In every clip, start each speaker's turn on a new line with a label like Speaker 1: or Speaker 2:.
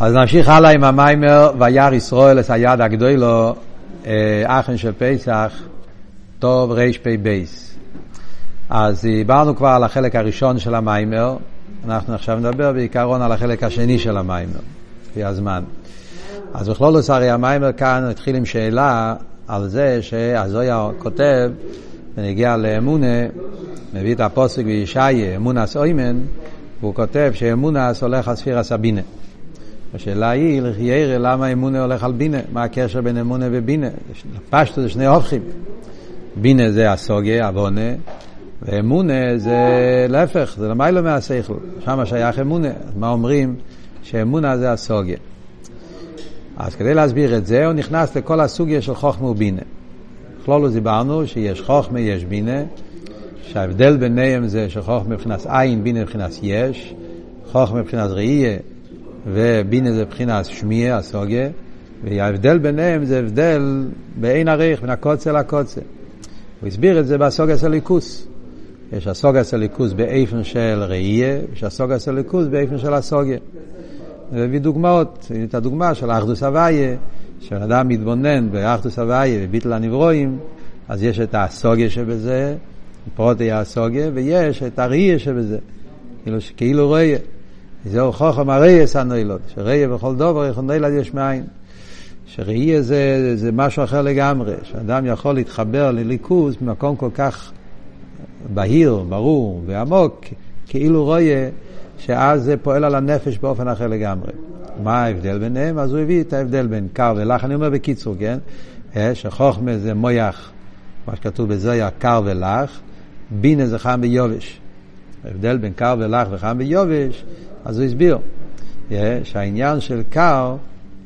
Speaker 1: אז נמשיך הלאה עם המיימר, וירא ישראל את היד הגדולו, אחן של פסח, טוב רפ"ב. אז דיברנו כבר על החלק הראשון של המיימר, אנחנו עכשיו נדבר בעיקרון על החלק השני של המיימר, לפי הזמן. אז בכלולוס הרי המיימר כאן התחיל עם שאלה על זה שהזויה כותב, ונגיע לאמונה, מביא את הפוסק בישעיה, אמונס אוימן, והוא כותב שאמונס הולך על ספירה סבינה. השאלה היא, ירא, למה אמונה הולך על בינה? מה הקשר בין אמונה ובינה? פשטו זה שני הופכים. בינה זה הסוגיה, אבונה, ואמונה זה להפך, זה למיילו מהשכל. שם שייך אמונה. מה אומרים? שאמונה זה הסוגיה. אז כדי להסביר את זה, הוא נכנס לכל הסוגיה של חוכמה ובינה. בכלולו דיברנו שיש חוכמה, יש בינה, שההבדל ביניהם זה שחוכמה מבחינת עין, בינה מבחינת יש, חוכמה מבחינת ראייה, ובינה זה מבחינת שמיע, הסוגיה, וההבדל ביניהם זה הבדל בעין עריך, בין הקוצה לקוצה. הוא הסביר את זה בסוגיה של ליכוס. יש הסוגיה של ליכוס באיפן של ראייה, יש של ליכוס באיפן של הסוגיה. והביא דוגמאות, את הדוגמה של האחדוס הוויה, כשבן אדם מתבונן באחדוס הוויה וביטל הנברואים, אז יש את הסוגיה שבזה, פרוטי הסוגיה, ויש את הראייה שבזה, כאילו, כאילו ראייה. זהו חוכם הראייה סנוילוד, שראייה בכל דובר יכול נילד יש מאין. שראייה זה, זה משהו אחר לגמרי, שאדם יכול להתחבר לליכוז במקום כל כך בהיר, ברור ועמוק, כאילו רואה שאז זה פועל על הנפש באופן אחר לגמרי. מה ההבדל ביניהם? אז הוא הביא את ההבדל בין קר ולח, אני אומר בקיצור, כן? שחוכמה זה מויח, מה שכתוב בזויה, קר ולח, בינה זה חם ביובש. ההבדל בין קר ולח וחם ביובש, אז הוא הסביר שהעניין של קר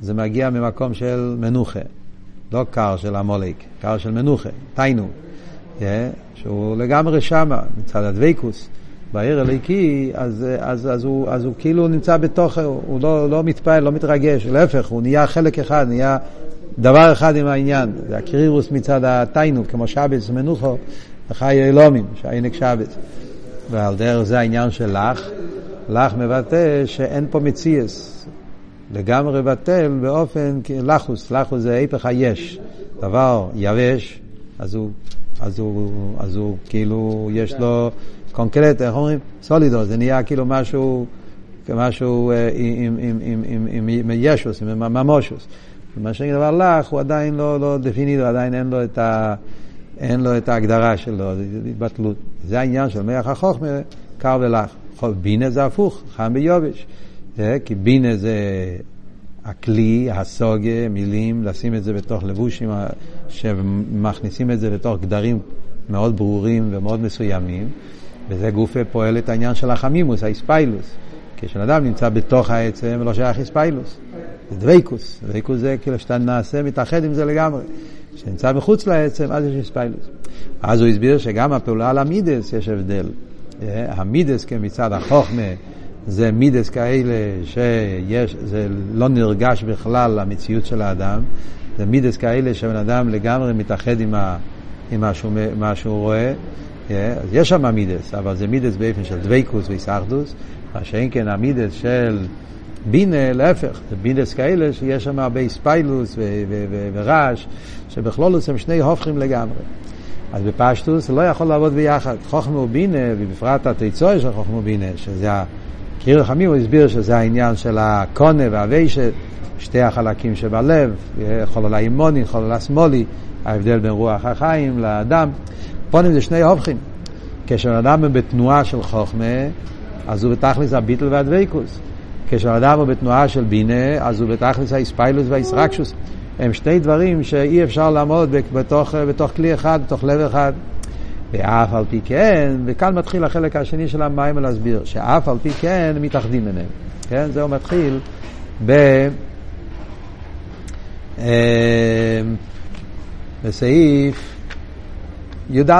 Speaker 1: זה מגיע ממקום של מנוחה, לא קר של המולק, קר של מנוחה, תיינו, שהוא לגמרי שמה, מצד הדבקוס. בעיר הליקי, אז, אז, אז, הוא, אז הוא כאילו נמצא בתוך, הוא לא, לא מתפעל, לא מתרגש, להפך, הוא נהיה חלק אחד, נהיה דבר אחד עם העניין. זה הקרירוס מצד התיינות, כמו שבץ מנוחו, וחי אלומים, שהענק שבץ. ועל דרך זה העניין של לך, לך מבטא שאין פה מציאס. לגמרי בטל באופן לחוס, לחוס זה היפך היש. דבר יבש, אז הוא, אז הוא, אז הוא כאילו, יש לו קונקרט, איך אומרים? סולידו, זה נהיה כאילו משהו, משהו עם, עם, עם, עם, עם, עם ישוס, עם ממושוס. מה שנגיד דבר לך, הוא עדיין לא, לא דפינידו, עדיין אין לו את ה... אין לו את ההגדרה שלו, זה התבטלות. זה העניין של מח החוכמה, קר ולח. בינה זה הפוך, חם ביובש. זה, כי בינה זה הכלי, הסוגה, מילים, לשים את זה בתוך לבושים שמכניסים את זה לתוך גדרים מאוד ברורים ומאוד מסוימים, וזה גופה פועל את העניין של החמימוס, האספיילוס. כשבן אדם נמצא בתוך העצם ולא שייך אספיילוס. זה דוויקוס. דוויקוס זה כאילו שאתה נעשה, מתאחד עם זה לגמרי. כשנמצא מחוץ לעצם, אז יש אספיילוס. אז הוא הסביר שגם הפעולה על המידס יש הבדל. המידס כמצד החוכמה זה מידס כאלה שיש, זה לא נרגש בכלל המציאות של האדם, זה מידס כאלה שבן אדם לגמרי מתאחד עם, ה, עם מה, שהוא, מה שהוא רואה. אז יש שם מידס, אבל זה מידס באופן של דוויקוס ואיסאחדוס, מה שאין כן המידס של בינה, להפך, זה בידס כאלה שיש שם הרבה ספיילוס ורעש, שבכלולוס הם שני הופכים לגמרי. אז בפשטוס לא יכול לעבוד ביחד. חוכמה ובינה, ובפרט התיצור של חוכמה ובינה, שזה קיר רחמים, הוא הסביר שזה העניין של הקונה והווישת, שתי החלקים שבלב, חולל האימוני, חולל השמאלי, ההבדל בין רוח החיים לאדם. פונים זה שני הופכים. כשאדם הוא בתנועה של חוכמה, אז הוא בתכלס הביטל והדוויקוס. כשאדם הוא בתנועה של בינה, אז הוא בתכלס האספיילוס והאיסרקשוס. הם שני דברים שאי אפשר לעמוד בתוך, בתוך כלי אחד, בתוך לב אחד. ואף על פי כן, וכאן מתחיל החלק השני של המים להסביר, שאף על פי כן מתאחדים ביניהם. כן, זהו מתחיל ב... אה, בסעיף י"ד,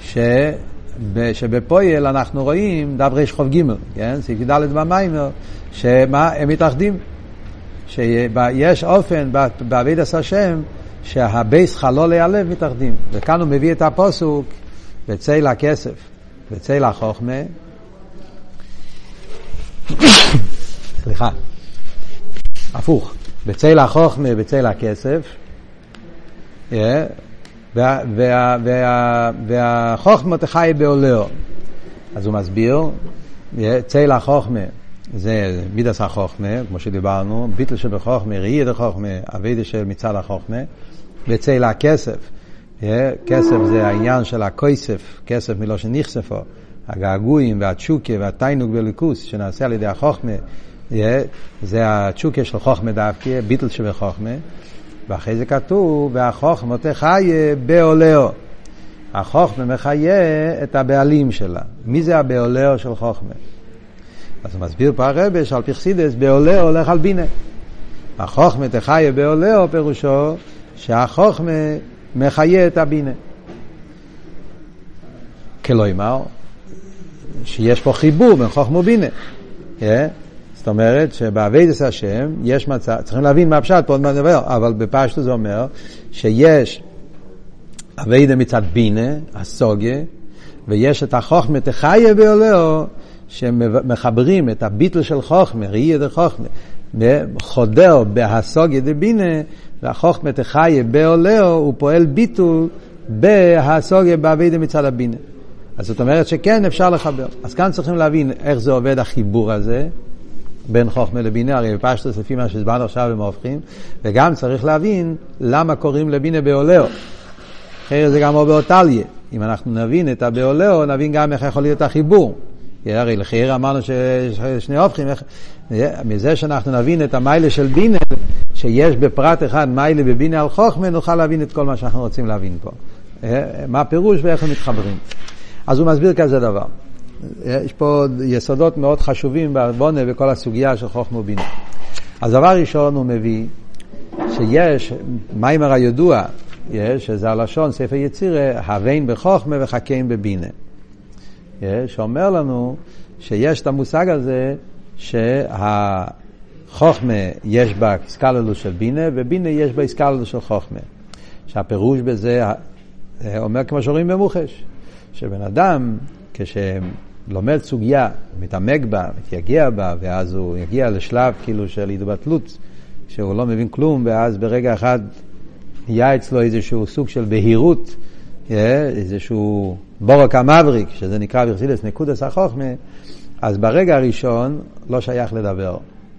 Speaker 1: ש... שבפויל אנחנו רואים דף חוב ג', כן? סעיף י"ד במיימר, שמה, הם מתאחדים. שיש אופן בעביד עשה השם שהבייס חלולי הלב מתאחדים. וכאן הוא מביא את הפוסוק בצל הכסף, בצל החוכמה. סליחה, הפוך, בצל החוכמה, בצל הכסף, וה, וה, וה, והחוכמה תחי בעולהו. אז הוא מסביר, צל החוכמה. זה מידס החוכמה, כמו שדיברנו, ביטל שבחוכמה, ראי דחוכמה, אבידה של מצד החוכמה, וצל הכסף. כסף זה העניין של הכסף, כסף מלא שנחשפו, הגעגועים והצ'וקה והתיינוג בליכוס שנעשה על ידי החוכמה, זה הצ'וקה של חוכמה דווקא, ביטל שבחוכמה, ואחרי זה כתוב, והחוכמה תחיה בעולהו. החוכמה מחיה את הבעלים שלה. מי זה הבעולהו של חוכמה? אז הוא מסביר פה הרבה שעל פרסידס בעולה הולך על בינה. החוכמה תחיה בעולהו פירושו שהחוכמה מחיה את הבינה. כלומר, שיש פה חיבור בין חוכמה ובינה. Yeah? זאת אומרת שבאביידס השם יש מצב, צריכים להבין מה הפשט פה עוד מעט נדבר, אבל בפשטו זה אומר שיש אביידה מצד בינה, הסוגיה, ויש את החוכמה תחיה בעולהו שמחברים את הביטל של חוכמה, ראייה דה חוכמה, חודר בהסוגיה דה בינה, והחוכמה תחיה בעולהו, הוא פועל ביטול בהסוגיה באביידה מצד הבינה. אז זאת אומרת שכן, אפשר לחבר. אז כאן צריכים להבין איך זה עובד החיבור הזה. בין חוכמה לבינה, הרי בפשטוס לפי מה שהסברנו עכשיו הם הופכים, וגם צריך להבין למה קוראים לבינה בעולהו. אחרי זה גם עובר טליה. אם אנחנו נבין את הבעולהו, נבין גם איך יכול להיות החיבור. הרי לחייר אמרנו ששני הופכים, מזה שאנחנו נבין את המיילה של בינה, שיש בפרט אחד מיילה בבינה על חוכמה, נוכל להבין את כל מה שאנחנו רוצים להבין פה. מה הפירוש ואיך הם מתחברים. אז הוא מסביר כזה דבר. יש פה יסודות מאוד חשובים בעוונה בכל הסוגיה של חוכמה ובינה. אז דבר ראשון הוא מביא שיש מיימר הידוע, יש, שזה הלשון, ספר יצירה, הווין בחוכמה וחכם בבינה. שאומר לנו שיש את המושג הזה שהחוכמה יש בה סקללוס של בינה ובינה יש בה סקללוס של חוכמה. שהפירוש בזה אומר כמו שאומרים במוחש, שבן אדם כשלומד סוגיה, מתעמק בה, מתייגע בה, ואז הוא יגיע לשלב כאילו של התבטלות, שהוא לא מבין כלום, ואז ברגע אחד נהיה אצלו איזשהו סוג של בהירות, איזשהו בורק המבריק, שזה נקרא ברסילס נקודס החוכמה, אז ברגע הראשון לא שייך לדבר,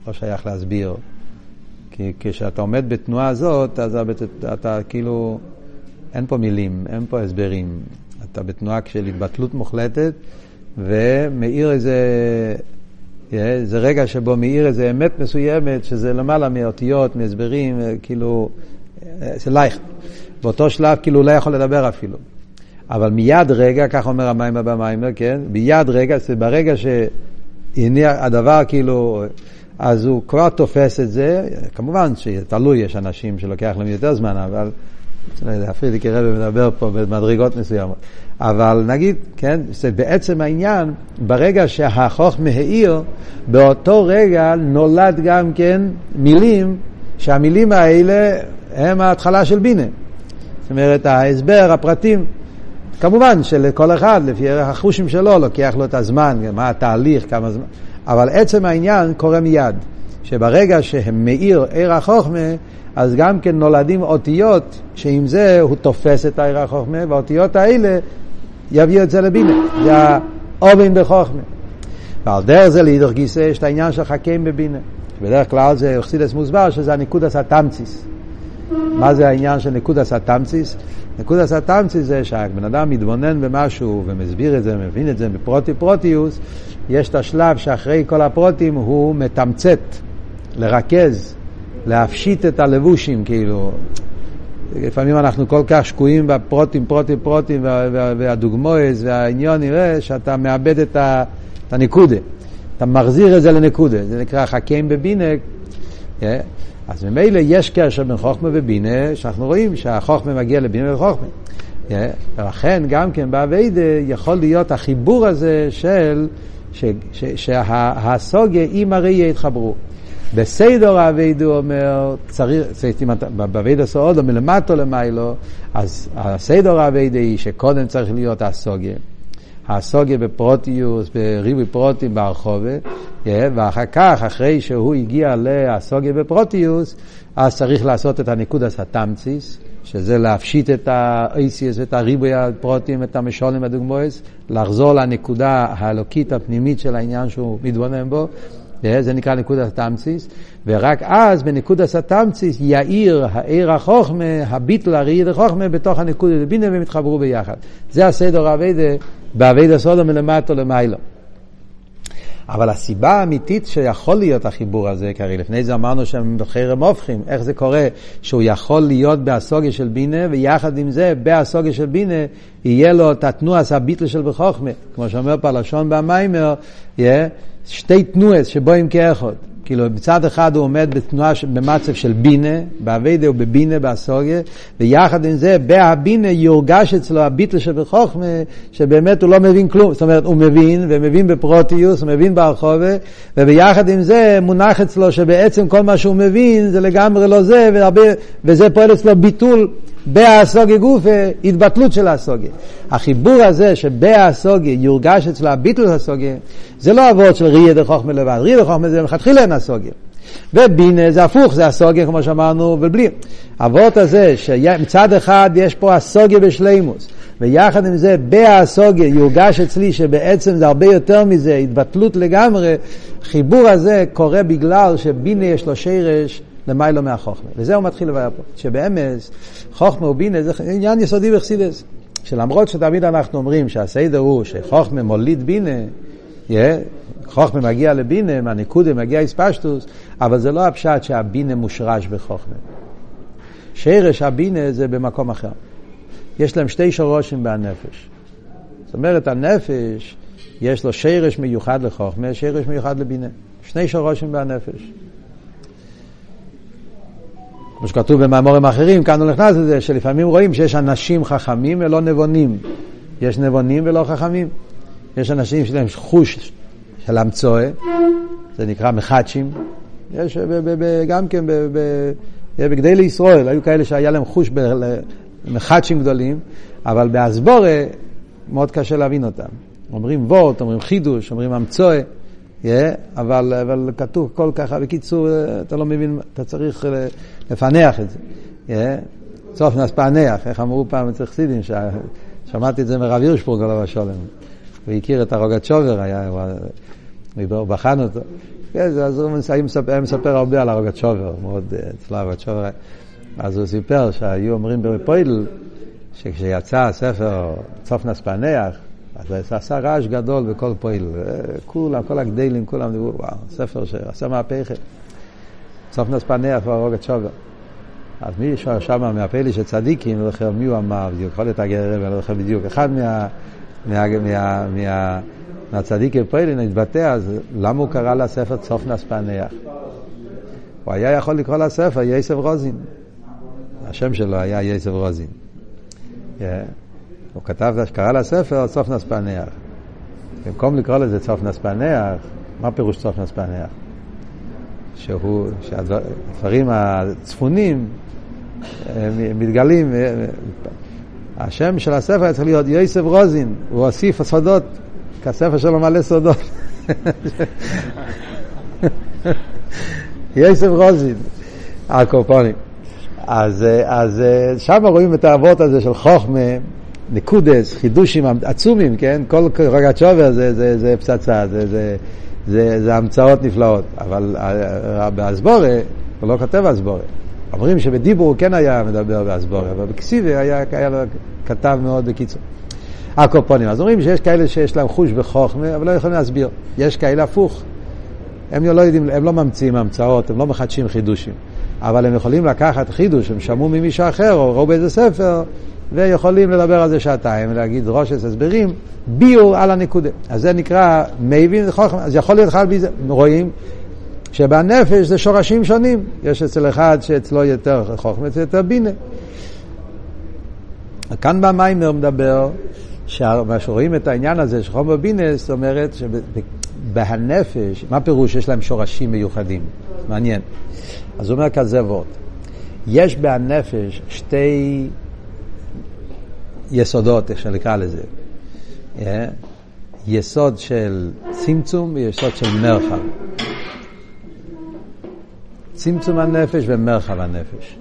Speaker 1: לא שייך להסביר. כי כשאתה עומד בתנועה הזאת, אז אתה, אתה כאילו, אין פה מילים, אין פה הסברים. אתה בתנועה של התבטלות מוחלטת, ומאיר איזה, זה רגע שבו מאיר איזה אמת מסוימת, שזה למעלה מאותיות, מהסברים, כאילו, זה לייך. באותו שלב כאילו לא יכול לדבר אפילו. אבל מיד רגע, כך אומר המיימר במיימר, כן? מיד רגע, זה ברגע שהניע הדבר כאילו, אז הוא כבר תופס את זה, כמובן שתלוי, יש אנשים שלוקח להם יותר זמן, אבל לא יודע, פרידיקי רבי מדבר פה במדרגות מסוימות. אבל נגיד, כן, זה בעצם העניין, ברגע שהחוכמה האיר, באותו רגע נולד גם כן מילים, שהמילים האלה הם ההתחלה של בינה. זאת אומרת, ההסבר, הפרטים. כמובן שלכל אחד, לפי ערך החושים שלו, לוקח לו את הזמן, מה התהליך, כמה זמן, אבל עצם העניין קורה מיד, שברגע שהם מאיר עיר החוכמה, אז גם כן נולדים אותיות, שעם זה הוא תופס את העיר החוכמה, והאותיות האלה יביאו את זה לבינה, זה האובן בחוכמה. ועל דרך זה להידור גיסא יש את העניין של חכים בבינה. בדרך כלל זה אוכסידס מוסבר שזה הניקודס התמציס. מה זה העניין של נקודס התמציס? נקודס התמציס זה שהבן אדם מתבונן במשהו ומסביר את זה, מבין את זה בפרוטי פרוטיוס, יש את השלב שאחרי כל הפרוטים הוא מתמצת, לרכז, להפשיט את הלבושים, כאילו. לפעמים אנחנו כל כך שקועים בפרוטים, פרוטים, פרוטים, והדוגמאות והעניון נראה שאתה מאבד את, הנקודה. אתה מחזיר את זה לנקודה. זה נקרא חכים בבינק. אה? אז ממילא יש קשר בין חוכמה ובינה, שאנחנו רואים שהחוכמה מגיע לבינה וחוכמה. אה? ולכן גם כן באביידה יכול להיות החיבור הזה של שהסוגיה עם הראייה יתחברו. בסיידור האביידו אומר, צריך, באביידו סעודו מלמטו למיילו, אז הסיידור האביידו היא שקודם צריך להיות הסוגיה. הסוגיה בפרוטיוס, בריבוי פרוטים ברחובה, ואחר כך, אחרי שהוא הגיע להסוגיה בפרוטיוס, אז צריך לעשות את הניקודס התמציס, שזה להפשיט את האיסיס, את הריבוי הפרוטים, את המשולים הדוגמאס, לחזור לנקודה האלוקית הפנימית של העניין שהוא מתבונן בו, זה נקרא נקודת התמציס, ורק אז בנקודת התמציס יאיר העיר החוכמה, הביטל הראי החוכמה בתוך הנקודת הבינה והם יתחברו ביחד. זה הסדר האביידה, באביידה סודו מלמטו למיילו. אבל הסיבה האמיתית שיכול להיות החיבור הזה, כי הרי לפני זה אמרנו שהם בחרם הופכים, איך זה קורה שהוא יכול להיות באסוגיה של בינה, ויחד עם זה, באסוגיה של בינה, יהיה לו את התנועס הביטל של בחוכמה. כמו שאומר פה לשון במיימר, yeah, שתי תנועס שבואים כאחד. כאילו מצד אחד הוא עומד בתנועה, במצב של בינה, באביידה ובבינה, באסוגיה, ויחד עם זה, בהבינה יורגש אצלו הביטל שבחוכמה, שבאמת הוא לא מבין כלום. זאת אומרת, הוא מבין, ומבין בפרוטיוס, הוא מבין ברחובה, וביחד עם זה מונח אצלו שבעצם כל מה שהוא מבין זה לגמרי לא זה, והרבה, וזה פועל אצלו ביטול בהסוגיה גופה, התבטלות של הסוגיה. החיבור הזה שבהסוגיה יורגש אצלו הביטול הסוגיה, זה לא אבות של ראייה דחוכמה לבד, ראייה דחוכמה זה מלכתחילה אין הסוגיה. ובינה זה הפוך, זה הסוגיה כמו שאמרנו, ובלי. אבות הזה, שמצד אחד יש פה הסוגיה בשלימוס, ויחד עם זה, בהסוגיה יורגש אצלי שבעצם זה הרבה יותר מזה, התבטלות לגמרי, חיבור הזה קורה בגלל שבינה יש לו שרש למיילו מהחוכמה. וזה הוא מתחיל לבעיה פה, שבאמס חוכמה ובינה זה עניין יסודי בחסידס. שלמרות שתמיד אנחנו אומרים שהסדר הוא שחוכמה מוליד בינה, yeah, חוכמה מגיע לבינה, מהניקודה מגיע איספשטוס, אבל זה לא הפשט שהבינה מושרש בחוכמה. שרש הבינה זה במקום אחר. יש להם שתי שורשים בנפש. זאת אומרת, הנפש, יש לו שרש מיוחד לחוכמה, שרש מיוחד לבינה. שני שורשים בנפש. כמו שכתוב במאמורים אחרים, כאן הוא נכנס לזה, שלפעמים רואים שיש אנשים חכמים ולא נבונים. יש נבונים ולא חכמים. יש אנשים שיש להם חוש של המצואה, זה נקרא מחדשים. יש גם כן בגדי לישראל, היו כאלה שהיה להם חוש מחדשים גדולים, אבל באסבורה מאוד קשה להבין אותם. אומרים וורט, אומרים חידוש, אומרים המצואה. Yeah, אבל, אבל כתוב כל ככה, בקיצור, אתה לא מבין, אתה צריך לפענח את זה. Yeah, סוף נס פענח, איך אמרו פעם אצל חסידים, שמעתי את זה מרב הירשפורג עליו השולם. הוא הכיר את הרוגת שובר, היה, הוא בחן אותו. כן, אז הוא מספר, מספר הרבה על הרוגת שובר, מאוד אצלו הרוגת שובר. אז הוא סיפר שהיו אומרים בפוידל, שכשיצא הספר סוף נס פענח, אז זה עשה רעש גדול בכל פועל. כולם, כל הגדלים, כולם דיברו, וואו, ספר שעשה מהפכת. סוף נס פניה כבר הרוג את שובר. אז מי שם מהפלא של צדיקים, לא זוכר מי הוא אמר בדיוק, יכול להיות הגר אני לא זוכר בדיוק. אחד מה, מה, מה, מה, מהצדיקים פועלים התבטא, אז למה הוא קרא לספר סוף נס פניה? הוא היה יכול לקרוא לספר יסף רוזין. השם שלו היה יסף רוזין. Yeah. הוא כתב, קרא לספר סוף נספנח. במקום לקרוא לזה סוף נספנח, מה פירוש סוף נספנח? שהוא, שהדברים הצפונים מתגלים, השם של הספר צריך להיות יוסף רוזין, הוא הוסיף סודות, כי הספר שלו מלא סודות. יוסף רוזין, הקורפונים. אז, אז שם רואים את האבות הזה של חוכמה. נקודס, חידושים עצומים, כן? כל רגת שובר זה, זה, זה פצצה, זה, זה, זה, זה המצאות נפלאות. אבל באסבורה, הוא לא כותב אסבורה. אומרים שבדיבור הוא כן היה מדבר באסבורה, אבל בכסיבי היה, היה לו כתב מאוד בקיצור. הקופונים. אז אומרים שיש כאלה שיש להם חוש בחוכמה, אבל לא יכולים להסביר. יש כאלה הפוך. הם לא יודעים, הם לא ממציאים המצאות, הם לא מחדשים חידושים. אבל הם יכולים לקחת חידוש, הם שמעו ממישהו אחר, או ראו באיזה ספר, ויכולים לדבר על זה שעתיים, ולהגיד רושס הסברים, ביור על הנקודה. אז זה נקרא מייבין אז יכול להיות אחד מזה, רואים שבנפש זה שורשים שונים, יש אצל אחד שאצלו יותר חוכמה, אצל יותר בינה. כאן במיימר מדבר, מה שרואים את העניין הזה של חומר בינה, זאת אומרת שבנפש, מה פירוש? יש להם שורשים מיוחדים, מעניין. אז הוא אומר כזה וורד, יש בנפש שתי יסודות, איך שנקרא לזה. Yeah. יסוד של צמצום ויסוד של מרחב. צמצום הנפש ומרחב הנפש.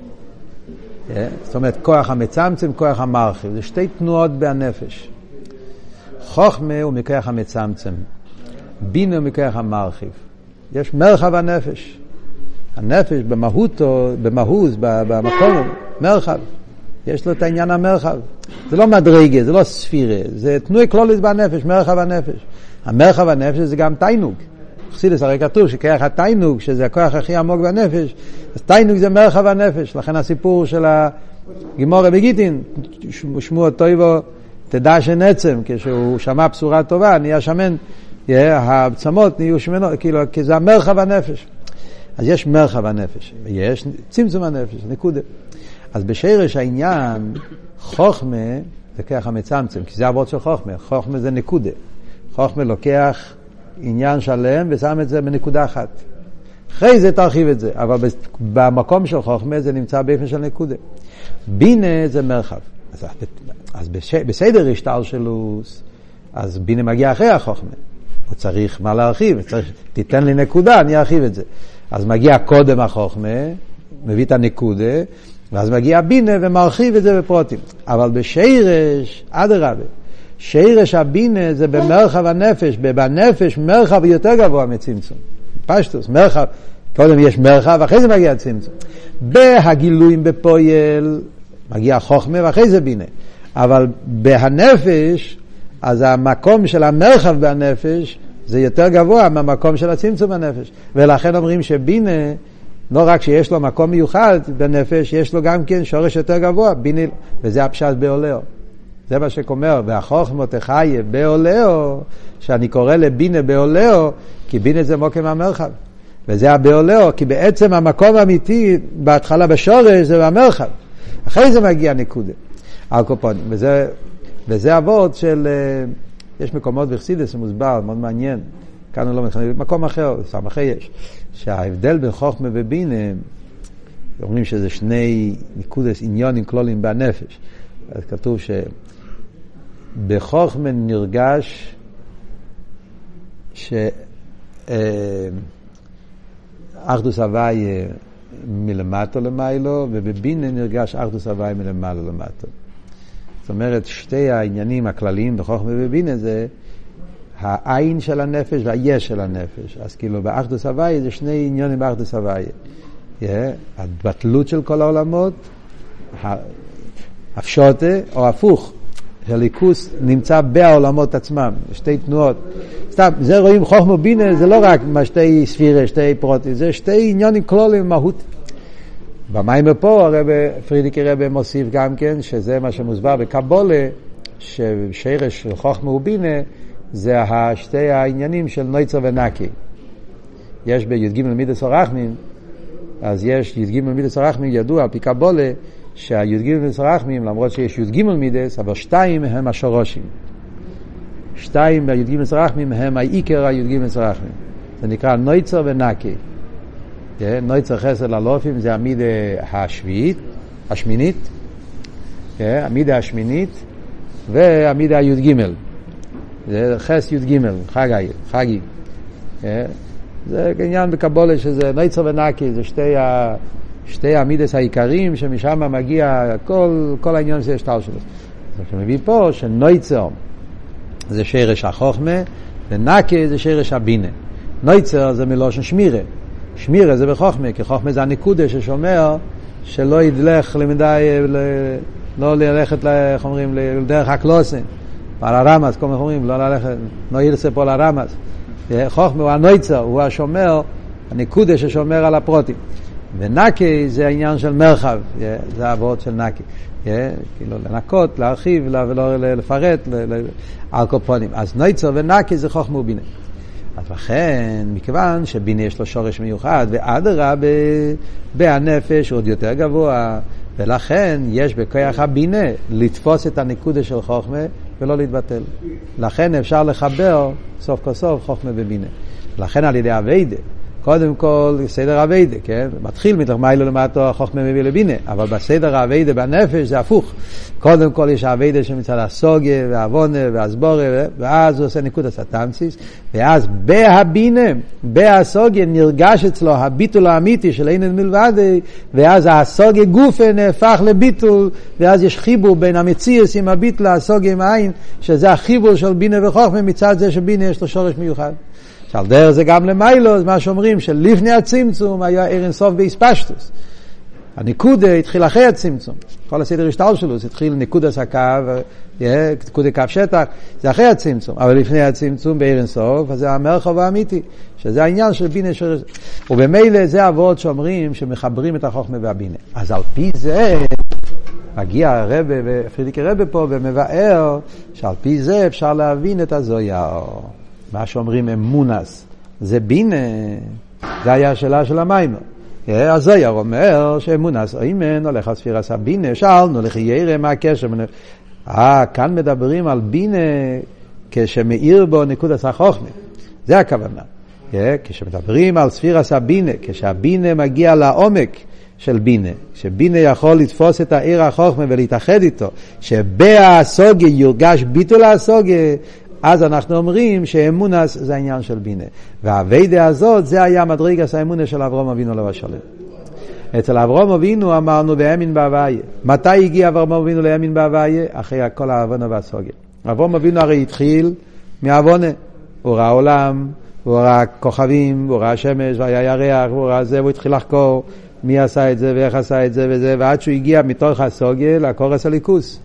Speaker 1: Yeah, זאת אומרת, כוח המצמצם, כוח המרחיב. זה שתי תנועות בהנפש. חוכמה הוא מכוח המצמצם, בינה הוא מכוח המרחיב. יש מרחב הנפש. הנפש במהותו, במהוז, במקום, מרחב. יש לו את העניין המרחב. זה לא מדרגה, זה לא ספירה, זה תנועי כלולית בנפש, מרחב הנפש. המרחב הנפש זה גם תיינוג. חסידס הרי כתוב שכרך התיינוג, שזה הכוח הכי עמוק בנפש, אז תיינוג זה מרחב הנפש. לכן הסיפור של הגימורה בגיטין, שמוע טויבו, תדע שנצם, כשהוא שמע בשורה טובה, נהיה שמן, העצמות נהיו שמנות, כאילו, כי זה המרחב הנפש. אז יש מרחב הנפש, ויש צמצום הנפש, נקודה. אז בשרש העניין, חוכמה זה ככה מצמצם, כי זה אבות של חוכמה, חוכמה זה נקודה. חוכמה לוקח עניין שלם ושם את זה בנקודה אחת. אחרי זה תרחיב את זה, אבל במקום של חוכמה זה נמצא באופן של נקודה. בינה זה מרחב. אז, אז בש, בסדר השתלשלוס, אז בינה מגיע אחרי החוכמה. הוא צריך מה להרחיב, צריך, תיתן לי נקודה, אני ארחיב את זה. אז מגיע קודם החוכמה, מביא את הנקודה, ואז מגיע בינה ומרחיב את זה בפרוטים. אבל בשרש, אדרבה, שרש הבינה זה במרחב הנפש, בנפש מרחב יותר גבוה מצמצום. פשטוס, מרחב, קודם יש מרחב, אחרי זה מגיע צמצום. בהגילויים בפועל, מגיע חוכמה ואחרי זה בינה. אבל בהנפש, אז המקום של המרחב בנפש זה יותר גבוה מהמקום של הצמצום בנפש. ולכן אומרים שבינה, לא רק שיש לו מקום מיוחד בנפש, יש לו גם כן שורש יותר גבוה, בינה, וזה הפשט בעולהו. זה מה שאומר, והחוכמות חיה בעולהו, שאני קורא לבינה בעולהו, כי בינה זה מוקם המרחב. וזה הבעולהו, כי בעצם המקום האמיתי, בהתחלה בשורש, זה במרחב. אחרי זה מגיע נקודה. אלקופונים. וזה, וזה אבות של... אה, יש מקומות בחסידס מוסבר, מאוד מעניין. כאן הוא לא מתחיל, במקום אחר, סמכי יש. שההבדל בין חוכמה ובינה, אומרים שזה שני נקודס עניונים כלולים בנפש. אז כתוב שבחוכמה נרגש שאחדוס אה, הוויה מלמטו למיילו, ובבינה נרגש אחדוס הוויה מלמעלה למטו. זאת אומרת, שתי העניינים הכלליים בחוכמה ובינה זה העין של הנפש והיש של הנפש. אז כאילו באחדוס הוויה זה שני עניונים באחדוס הוויה. Yeah, הבטלות של כל העולמות, הפשוטה או הפוך, שהליכוס נמצא בעולמות עצמם, שתי תנועות. סתם, זה רואים חוכמה בינה, זה לא רק שתי ספירה, שתי פרוטים, זה שתי עניונים כלולים מהות. במים פה הרב פרידיקי רב מוסיף גם כן, שזה מה שמוסבר בקבולה, ששרש חוכמה ובינה זה שתי העניינים של נויצר ונקי. יש בי"ג מידס הרחמים, אז יש י"ג מידס הרחמים ידוע על פי קבולה, שהי"ג מידס הרחמים, למרות שיש י"ג מידס, אבל שתיים הם השורשים. שתיים בי"ג מידס הרחמים הם העיקר הי"ג מידס הרחמים. זה נקרא נויצר ונקי. נויצר חסר ללופים זה המידה השביעית, השמינית, כן? המידה השמינית והמידה הי"ג. זה חס י"ג, חגי, חגי. כן? זה עניין בקבולה שזה נויצר ונקי, זה שתי, ה, שתי המידס העיקריים שמשם מגיע כל, כל העניין של השטר שלו. מה שמביא פה שנויצר זה שרש החוכמה ונקי זה שרש הבינה. נויצר זה מלושן שמירה. שמירה זה בחוכמה, כי חוכמה זה הנקודה ששומר שלא ידלך למדי, לא ללכת, איך אומרים, לדרך הקלוסן, על הרמז, כל מיני אומרים, לא ללכת, לא ירצה פה לרמז. חוכמה הוא הנויצר, הוא השומר, הנקודה ששומר על הפרוטים. ונקי זה העניין של מרחב, זה העבוד של נקי. כאילו לנקות, להרחיב, ולא לפרט, על קופונים. אז נויצר ונקי זה חוכמה ובינה. אז לכן, מכיוון שבינה יש לו שורש מיוחד, ואדרבה, בהנפש עוד יותר גבוה, ולכן יש בכוח הבינה לתפוס את הנקודה של חוכמה ולא להתבטל. לכן אפשר לחבר סוף כל סוף חוכמה ובינה. לכן על ידי אביידה, קודם כל סדר אביידה, כן? מתחיל מתוך מיילו למטו החוכמה מביא לבינה, אבל בסדר האביידה בנפש זה הפוך. קודם כל יש האביידה שמצד הסוגיה והעוונה והסבורה, ואז הוא עושה ניקוד הסטמציס, ואז בהבינה, בהסוגיה נרגש אצלו הביטול האמיתי של אין מלבד, ואז הסוגיה גופה נהפך לביטול, ואז יש חיבור בין המציאס עם הביטול, הסוגיה עם העין, שזה החיבור של בינה וחוכמה מצד זה שבינה יש לו שורש מיוחד. שעל דרך זה גם למיילו, זה מה שאומרים, שלפני הצמצום היה ערן סוף באספשטוס. הניקודה התחיל אחרי הצמצום. כל הסדר השטר שלו, זה התחיל ניקודס הקו, ניקודי קו שטח, זה אחרי הצמצום. אבל לפני הצמצום בערן סוף, אז זה המרחב האמיתי, שזה העניין של בינה של... ובמילא זה אבות שאומרים שמחברים את החוכמה והבינה. אז על פי זה... מגיע הרבה, פרידיקי רבה פה, ומבאר שעל פי זה אפשר להבין את הזויה. מה שאומרים אמונס, זה בינה, זה היה השאלה של המיימר. הזויר אומר שאמונס אימן הולך על ספירס הבינה, שאלנו לכי ירא מה הקשר. אה, כאן מדברים על בינה כשמאיר בו נקודת החוכמה. זה הכוונה. כשמדברים על ספירס הבינה, כשהבינה מגיע לעומק של בינה, שבינה יכול לתפוס את העיר החוכמה ולהתאחד איתו, שבהסוגיה יורגש ביטול הסוגיה, אז אנחנו אומרים שאמונס זה העניין של בינה. והאביידה הזאת, זה היה מדרגס האמונה של אברום אבינו לא השלם. אצל אברום אבינו אמרנו באמין בהוויה. מתי הגיע אברום אבינו לימין בהוויה? אחרי כל העוונה והסוגיה. אברום אבינו הרי התחיל מעוונה. הוא ראה עולם, הוא ראה כוכבים, הוא ראה שמש, והיה ירח, הוא ראה זה, והוא התחיל לחקור מי עשה את זה ואיך עשה את זה וזה, ועד שהוא הגיע מתוך הסוגיה לקורס הליכוס.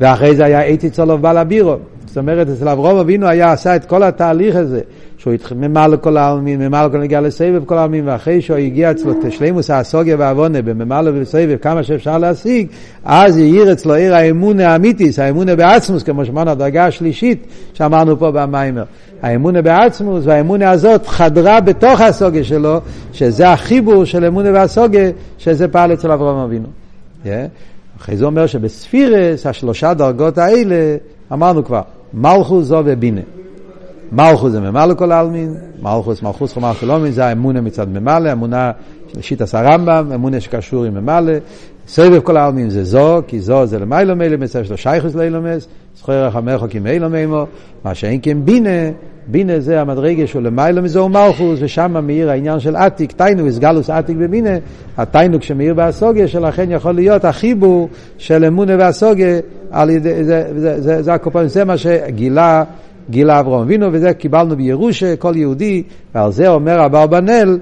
Speaker 1: ואחרי זה היה איתי צולוב בעל הבירו. זאת אומרת, אצל אברום אבינו היה עשה את כל התהליך הזה, שהוא ממלא כל העלמין, ממלא כל נגיע לסבב כל העלמין, ואחרי שהוא הגיע אצלו תשלימוס הסוגיה והעוונה, בממלא ובסבב, כמה שאפשר להשיג, אז יאיר אצלו עיר האמונה האמיתיס, האמונה בעצמוס, כמו שאמרנו, הדרגה השלישית שאמרנו פה במיימר. האמונה בעצמוס, והאמונה הזאת חדרה בתוך הסוגיה שלו, שזה החיבור של אמונה והסוגיה, שזה פעל אצל אברום אבינו. אחרי זה אומר שבספירס, השלושה דרגות האלה, אמרנו כבר, מלכוס זו ובינה. מלכוס זה ממלא כל העלמין, מלכוס, מלכוס חומר שלומין, זה האמונה מצד ממלא, אמונה שיטה הרמב"ם, אמונה שקשור עם ממלא. סבב כל העלמין זה זו, כי זו זה למיילו מילא מצב שלו שייכוס לאילומס, זכור רחמך כי מיילו מימו, מה שאין כן בינה, בינה זה המדרגה של למיילו מזו מלכוס, ושם מאיר העניין של עתיק, תיינו, הסגלוס עתיק בבינה, התיינו כשמאיר בהסוגיה, שלכן יכול להיות החיבור של אמונה והסוגיה, על ידי, זה, זה, זה, זה, זה, זה מה שגילה גילה אברהם אבינו, וזה קיבלנו בירושה, כל יהודי, ועל זה אומר אברבנאל,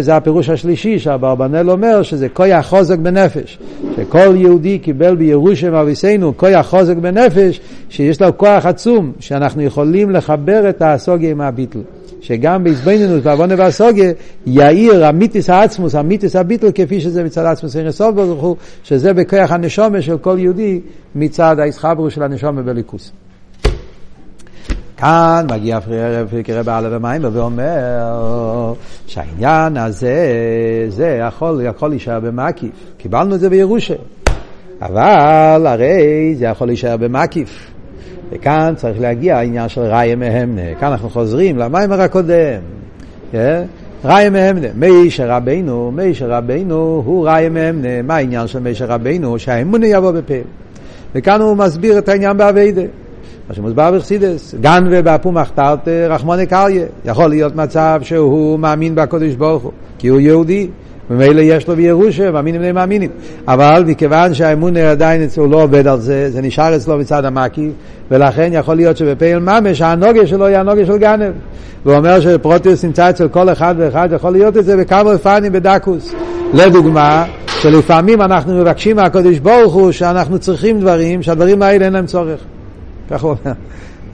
Speaker 1: זה הפירוש השלישי, שאברבנאל אומר שזה כויח חוזק בנפש, שכל יהודי קיבל בירושה מאביסנו כויח חוזק בנפש, שיש לו כוח עצום, שאנחנו יכולים לחבר את הסוגיה עם הביטל. שגם בעזבנינוס, בעוונה והסוגיה, יאיר המיתיס העצמוס, המיתיס הביטל, כפי שזה מצד עצמוס אין סוף ברוך הוא, שזה בכוח הנשומה של כל יהודי מצד האיסחברו של הנשומה בליכוס. כאן מגיע רב אלף ומים ואומר שהעניין הזה, זה יכול, יכול להישאר במקיף. קיבלנו את זה בירושה. אבל הרי זה יכול להישאר במקיף. וכאן צריך להגיע העניין של ראיה מהמנה. כאן אנחנו חוזרים למיימר הקודם. כן? ראיה מהמנה. מישר רבינו, מישר רבינו הוא ראיה מהמנה. מה העניין של מישר רבינו? שהאמונה יבוא בפה. וכאן הוא מסביר את העניין באביידה. מה שמוסבר בחסידס, גן ובאפום החתרת רחמוני קריה. יכול להיות מצב שהוא מאמין בקודש ברוך הוא, כי הוא יהודי, ומילא יש לו בירושה, מאמינים בני מאמינים. אבל מכיוון שהאמון עדיין הוא לא עובד על זה, זה נשאר אצלו מצד המקי, ולכן יכול להיות שבפעיל ממש הנוגה שלו יהיה הנוגה של גנב. והוא אומר שפרוטיוס נמצא אצל כל אחד ואחד, יכול להיות את זה בכמה אופנים בדקוס. לדוגמה, שלפעמים אנחנו מבקשים מהקודש ברוך הוא שאנחנו צריכים דברים, שהדברים האלה אין להם צורך. ככה הוא אומר.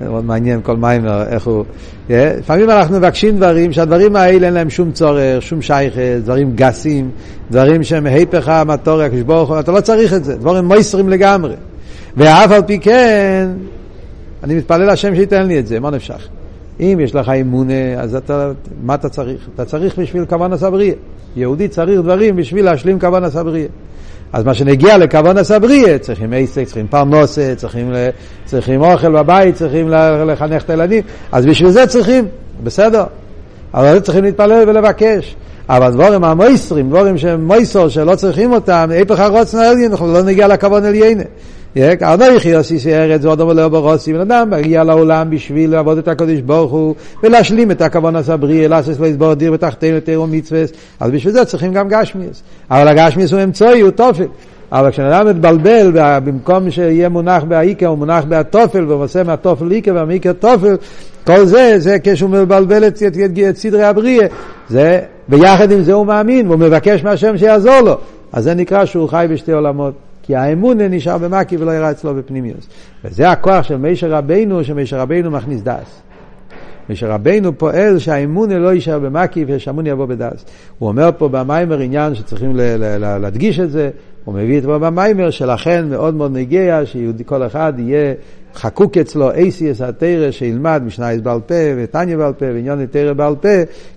Speaker 1: מאוד מעניין כל מים, איך הוא... לפעמים אנחנו מבקשים דברים שהדברים האלה אין להם שום צורך, שום שייכת, דברים גסים, דברים שהם היפך המטורי, הקדוש ברוך הוא, אתה לא צריך את זה, דברים מויסרים לגמרי. ואף על פי כן, אני מתפלל השם שייתן לי את זה, מה נפשך? אם יש לך אמונה, אז אתה, מה אתה צריך? אתה צריך בשביל כוון הסבריה. יהודי צריך דברים בשביל להשלים כוון הסבריה. אז מה שנגיע לכוון הסבריה, צריכים עסק, צריכים פרנוסה, צריכים, צריכים אוכל בבית, צריכים לחנך את הילדים, אז בשביל זה צריכים, בסדר. אבל לא צריכים להתפלל ולבקש. אבל דבורים המויסרים, דבורים שהם מויסור, שלא צריכים אותם, היפך הרוצן העליין, אנחנו לא נגיע לכוון עליינה. אנוכי עשיסי ארץ ועוד אבל לא ברוסי, בן אדם מגיע לעולם בשביל לעבוד את הקודש ברוך הוא ולהשלים את הכוון בריאה, לעשות לו יסבור דיר ותחתינו תירו מצווה, אז בשביל זה צריכים גם גשמיאס. אבל הגשמיאס הוא אמצעי, הוא תופל. אבל כשאדם מתבלבל, במקום שיהיה מונח באיקה, הוא מונח בהתופל, והוא עושה מהתופל איקה והמיקה תופל, כל זה, זה כשהוא מבלבל את, את, את, את סדרי הבריאה, זה, ביחד עם זה הוא מאמין, והוא מבקש מהשם שיעזור לו. אז זה נקרא שהוא חי בשתי עולמות. כי האמון נשאר במקי ולא יראה אצלו בפנימיוס. וזה הכוח של מישר רבינו, שמישר רבינו מכניס דס. מישר רבינו פועל שהאמון לא יישאר במקי ושהאמון יבוא בדס. הוא אומר פה במיימר עניין שצריכים להדגיש את זה, הוא מביא את זה במיימר, שלכן מאוד מאוד נגיע שכל אחד יהיה חקוק אצלו אייסיאס התרא שילמד משנייס בעל פה וטניה בעל פה ועניון תרא בעל פה,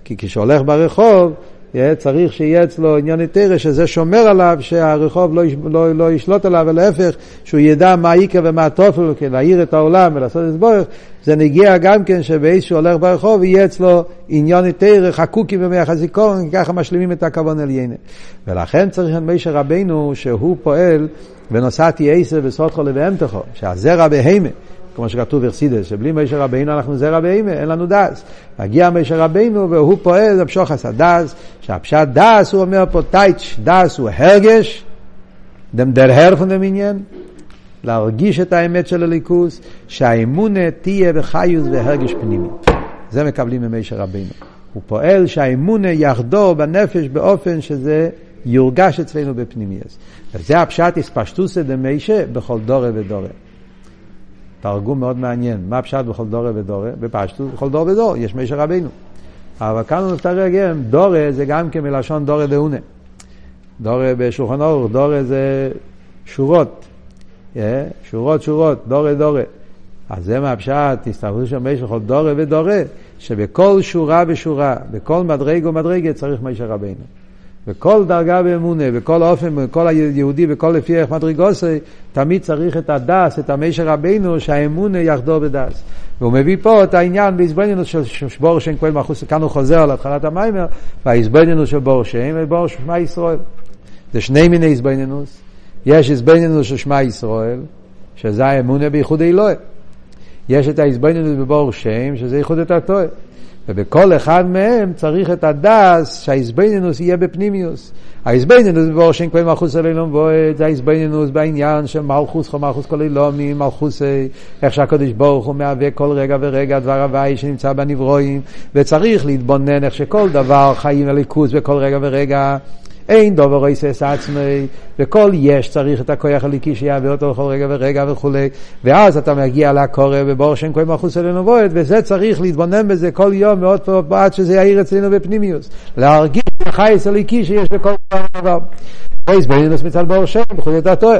Speaker 1: כי כשהולך ברחוב צריך שיהיה אצלו עניין היתרא, שזה שומר עליו שהרחוב לא, לא, לא ישלוט עליו, ולהפך, שהוא ידע מה איקה ומה התופל, להאיר את העולם ולעשות את בורך, זה נגיע גם כן שבאיזשהו הולך ברחוב יהיה אצלו עניין היתרא, חקוקים במח הזיכרון, ככה משלימים את הכוון עליינה. ולכן צריך את מישר רבינו שהוא פועל ונוסעתי עשר וסודכו לבהמתכו, שהזרע בהמה. כמו שכתוב אכסידס, שבלי מישר רבינו אנחנו זרע בהמה, אין לנו דס. מגיע מישר רבינו והוא פועל למשוך עשה דס, שהפשט דס הוא אומר פה טייץ', דס הוא הרגש, דם דר הר פון דם עניין, להרגיש את האמת של הליכוס, שהאמונה תהיה בחיוס והרגש פנימי. זה מקבלים ממישר רבינו. הוא פועל שהאמונה יחדור בנפש באופן שזה יורגש אצלנו בפנימייס. וזה הפשט הספשטוסא דמיישה בכל דורה ודורה. תרגום מאוד מעניין. מה פשט בכל דורה ודורה? בפשטות, בכל דור ודור, יש מישר רבינו. אבל כאן הוא מתרגם, דורה זה גם כן מלשון דורה דאונה. דורה בשולחן אורך, דורה זה שורות. Yeah, שורות שורות, דורה דורה. אז זה מהפשט, תסתכלו שם מישר בכל דורה ודורה, שבכל שורה ושורה, בכל מדרגה ומדרגה צריך מישר רבינו. וכל דרגה באמונה, וכל אופן, וכל היהודי, וכל לפי איך מדרגוסי, תמיד צריך את הדס, את המשר רבינו, שהאמונה יחדור בדס. והוא מביא פה את העניין בהזבנינוס של שבור שם כהן מחוס, כאן הוא חוזר על התחלת המיימר, וההזבנינוס של בור שם ובור שמע ישראל. זה שני מיני הזבנינוס. יש הזבנינוס של שמע ישראל, שזה האמונה בייחוד אלוהי. יש את ההזבנינוס בבור שם, שזה ייחוד את התואר. ובכל אחד מהם צריך את הדס שהאיזבנינוס יהיה בפנימיוס. האיזבנינוס באורשן כבר מלכוס עלינו מבועד, זה האיזבנינוס בעניין של מלכוס חו מלכוס כל אילומי, מלכוס איך שהקדוש ברוך הוא מהווה כל רגע ורגע דבר הוואי שנמצא בנברואים, וצריך להתבונן איך שכל דבר חיים הליכוס בכל רגע ורגע. אין דובר ריסס עצמי, וכל יש צריך את הכוח הליקי שיהווה אותו בכל רגע ורגע וכולי, ואז אתה מגיע לקורא ובור שם כהן מחוץ אלינו בועד, וזה צריך להתבונן בזה כל יום מאוד טוב עד שזה יאיר אצלנו בפנימיוס, להרגיש את החייס הליקי שיש בכל דבר. בויס בינוס מצד בור שם, בכל אתה טועה.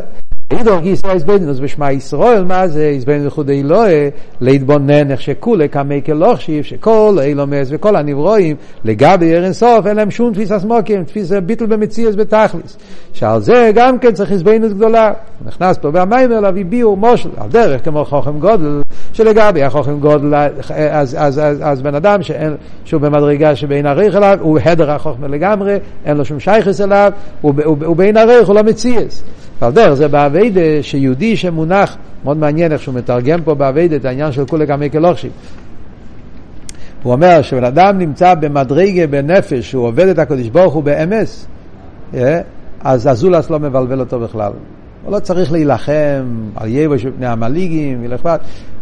Speaker 1: אידור גיסא איזבנינוס בשמע ישראל, מה זה איזבנינוס חודי אלוהי, להתבונן איך שכולי כמי כלוכשיב, שכל אילומס וכל הנברואים, לגבי ערן סוף, אין להם שום תפיס הסמוקים, תפיס ביטל במציאס בתכליס. שעל זה גם כן צריך איזבנינוס גדולה. נכנס פה והמיימר להביא ביור מושל, על דרך כמו חוכם גודל, שלגבי החוכם גודל, אז, אז, אז, אז בן אדם שאין, שהוא במדרגה שבין עריך אליו, הוא הדר החוכמה לגמרי, אין לו שום שייכס אליו, הוא, הוא, הוא בין עריך, הוא לא מציאס. ועל דרך זה באביידה שיהודי שמונח, מאוד מעניין איך שהוא מתרגם פה באביידה את העניין של כולי גמי כלוכשי. הוא אומר שבן אדם נמצא במדרגה בנפש, שהוא עובד את הקדוש ברוך הוא באמס, אה, אז הזולס לא מבלבל אותו בכלל. הוא לא צריך להילחם על יבש בפני המליגים, הוא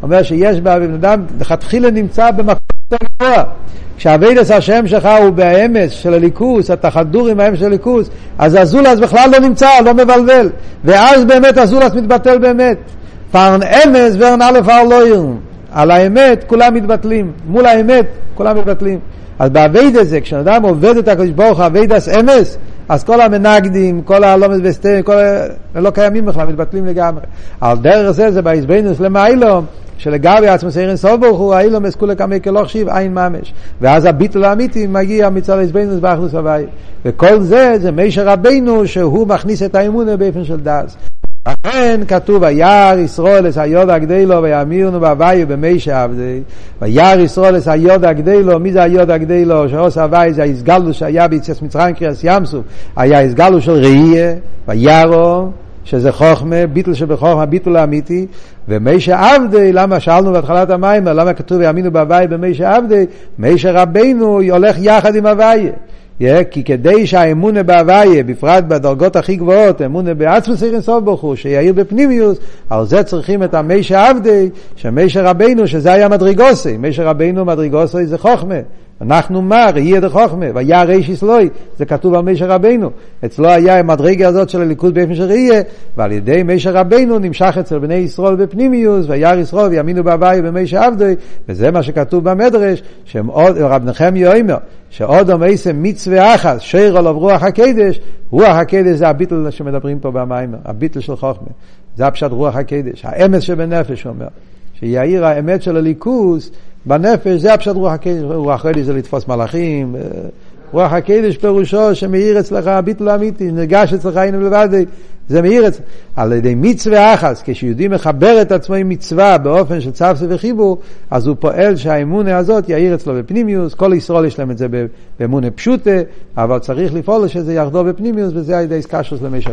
Speaker 1: אומר שיש בן אדם, לכתחילה נמצא במקום יותר גבוה. כשאביידס השם שלך הוא באמס של הליכוס, אתה חדור עם האמס של הליכוס, אז הזולס בכלל לא נמצא, לא מבלבל. ואז באמת הזולס מתבטל באמת. פרן אמס ורן א' אר לא ירן. על האמת כולם מתבטלים, מול האמת כולם מתבטלים. אז באביידס זה, כשאדם עובד את הקדוש ברוך הוא אביידס אמס, אז כל המנגדים, כל הלומס וסטרים, כל ה... לא קיימים בכלל, מתבטלים לגמרי. על דרך זה, זה בהזבנוס למיילום, שלגבי עצמו סיירן סוף ברוך הוא, האילום אסכולה כמי כלוך שיב עין ממש. ואז הביטול האמיתי מגיע מצד ההזבנוס באחדוס הוואי. וכל זה, זה מישר רבינו שהוא מכניס את האמונה באופן של דס. לכן כתוב, וירא ישראל אס היודע גדלו ויאמירנו בהוויה במי שעבדי, וירא ישראל אס היודע גדלו, מי זה היודע גדלו? שעוש הוואי זה ההסגלו שהיה ביציאת מצרים קריאס ים סוף, היה הסגלו של ראייה, וירא, שזה חוכמה, ביטל שבחוכמה, ביטל האמיתי, ומי שעבדי, למה שאלנו בהתחלת המים, למה כתוב ויאמינו בהוויה במי שעבדי? מי שרבנו הולך יחד עם הוויה. Yeah, כי כדי שהאמונה בהוויה, בפרט בדרגות הכי גבוהות, אמונה בעצמוס אינסוף ברוך הוא, שיאיר בפנימיוס, על זה צריכים את המישר עבדי, שמישר רבינו, שזה היה מדרגוסי, מישר רבינו מדרגוסי זה חוכמה. אנחנו מה? ראי את החוכמה, והיה ריש יסלוי, זה כתוב על מישר רבינו. אצלו היה המדרגה הזאת של הליכוד באופן של ראייה, ועל ידי מישר רבינו נמשך אצל בני ישראל בפנימיוס, וירא ישראל ויאמינו בהוויה במישר עבדי, וזה מה שכתוב במדרש, שרב נחמיה אומר, שאודום עשם מצווה אחת, שיר עליו רוח הקדש, רוח הקדש זה הביטל שמדברים פה במים, הביטל של חוכמה. זה הפשט רוח הקדש, האמץ שבנפש, הוא אומר. שיאיר האמת של הליכוס בנפש, זה הפשט רוח הקדש, רוח הקדש זה לתפוס מלאכים, רוח הקדש פירושו שמאיר אצלך הביטל האמיתי, נרגש אצלך הנה לבד, זה מאיר אצלך. על ידי מצווה אחס, כשיהודי מחבר את עצמו עם מצווה באופן של צווסה וחיבור, אז הוא פועל שהאמונה הזאת יאיר אצלו בפנימיוס, כל ישראל יש להם את זה באמונה פשוטה, אבל צריך לפעול שזה יחדור בפנימיוס, וזה על ידי סקשוס למשך.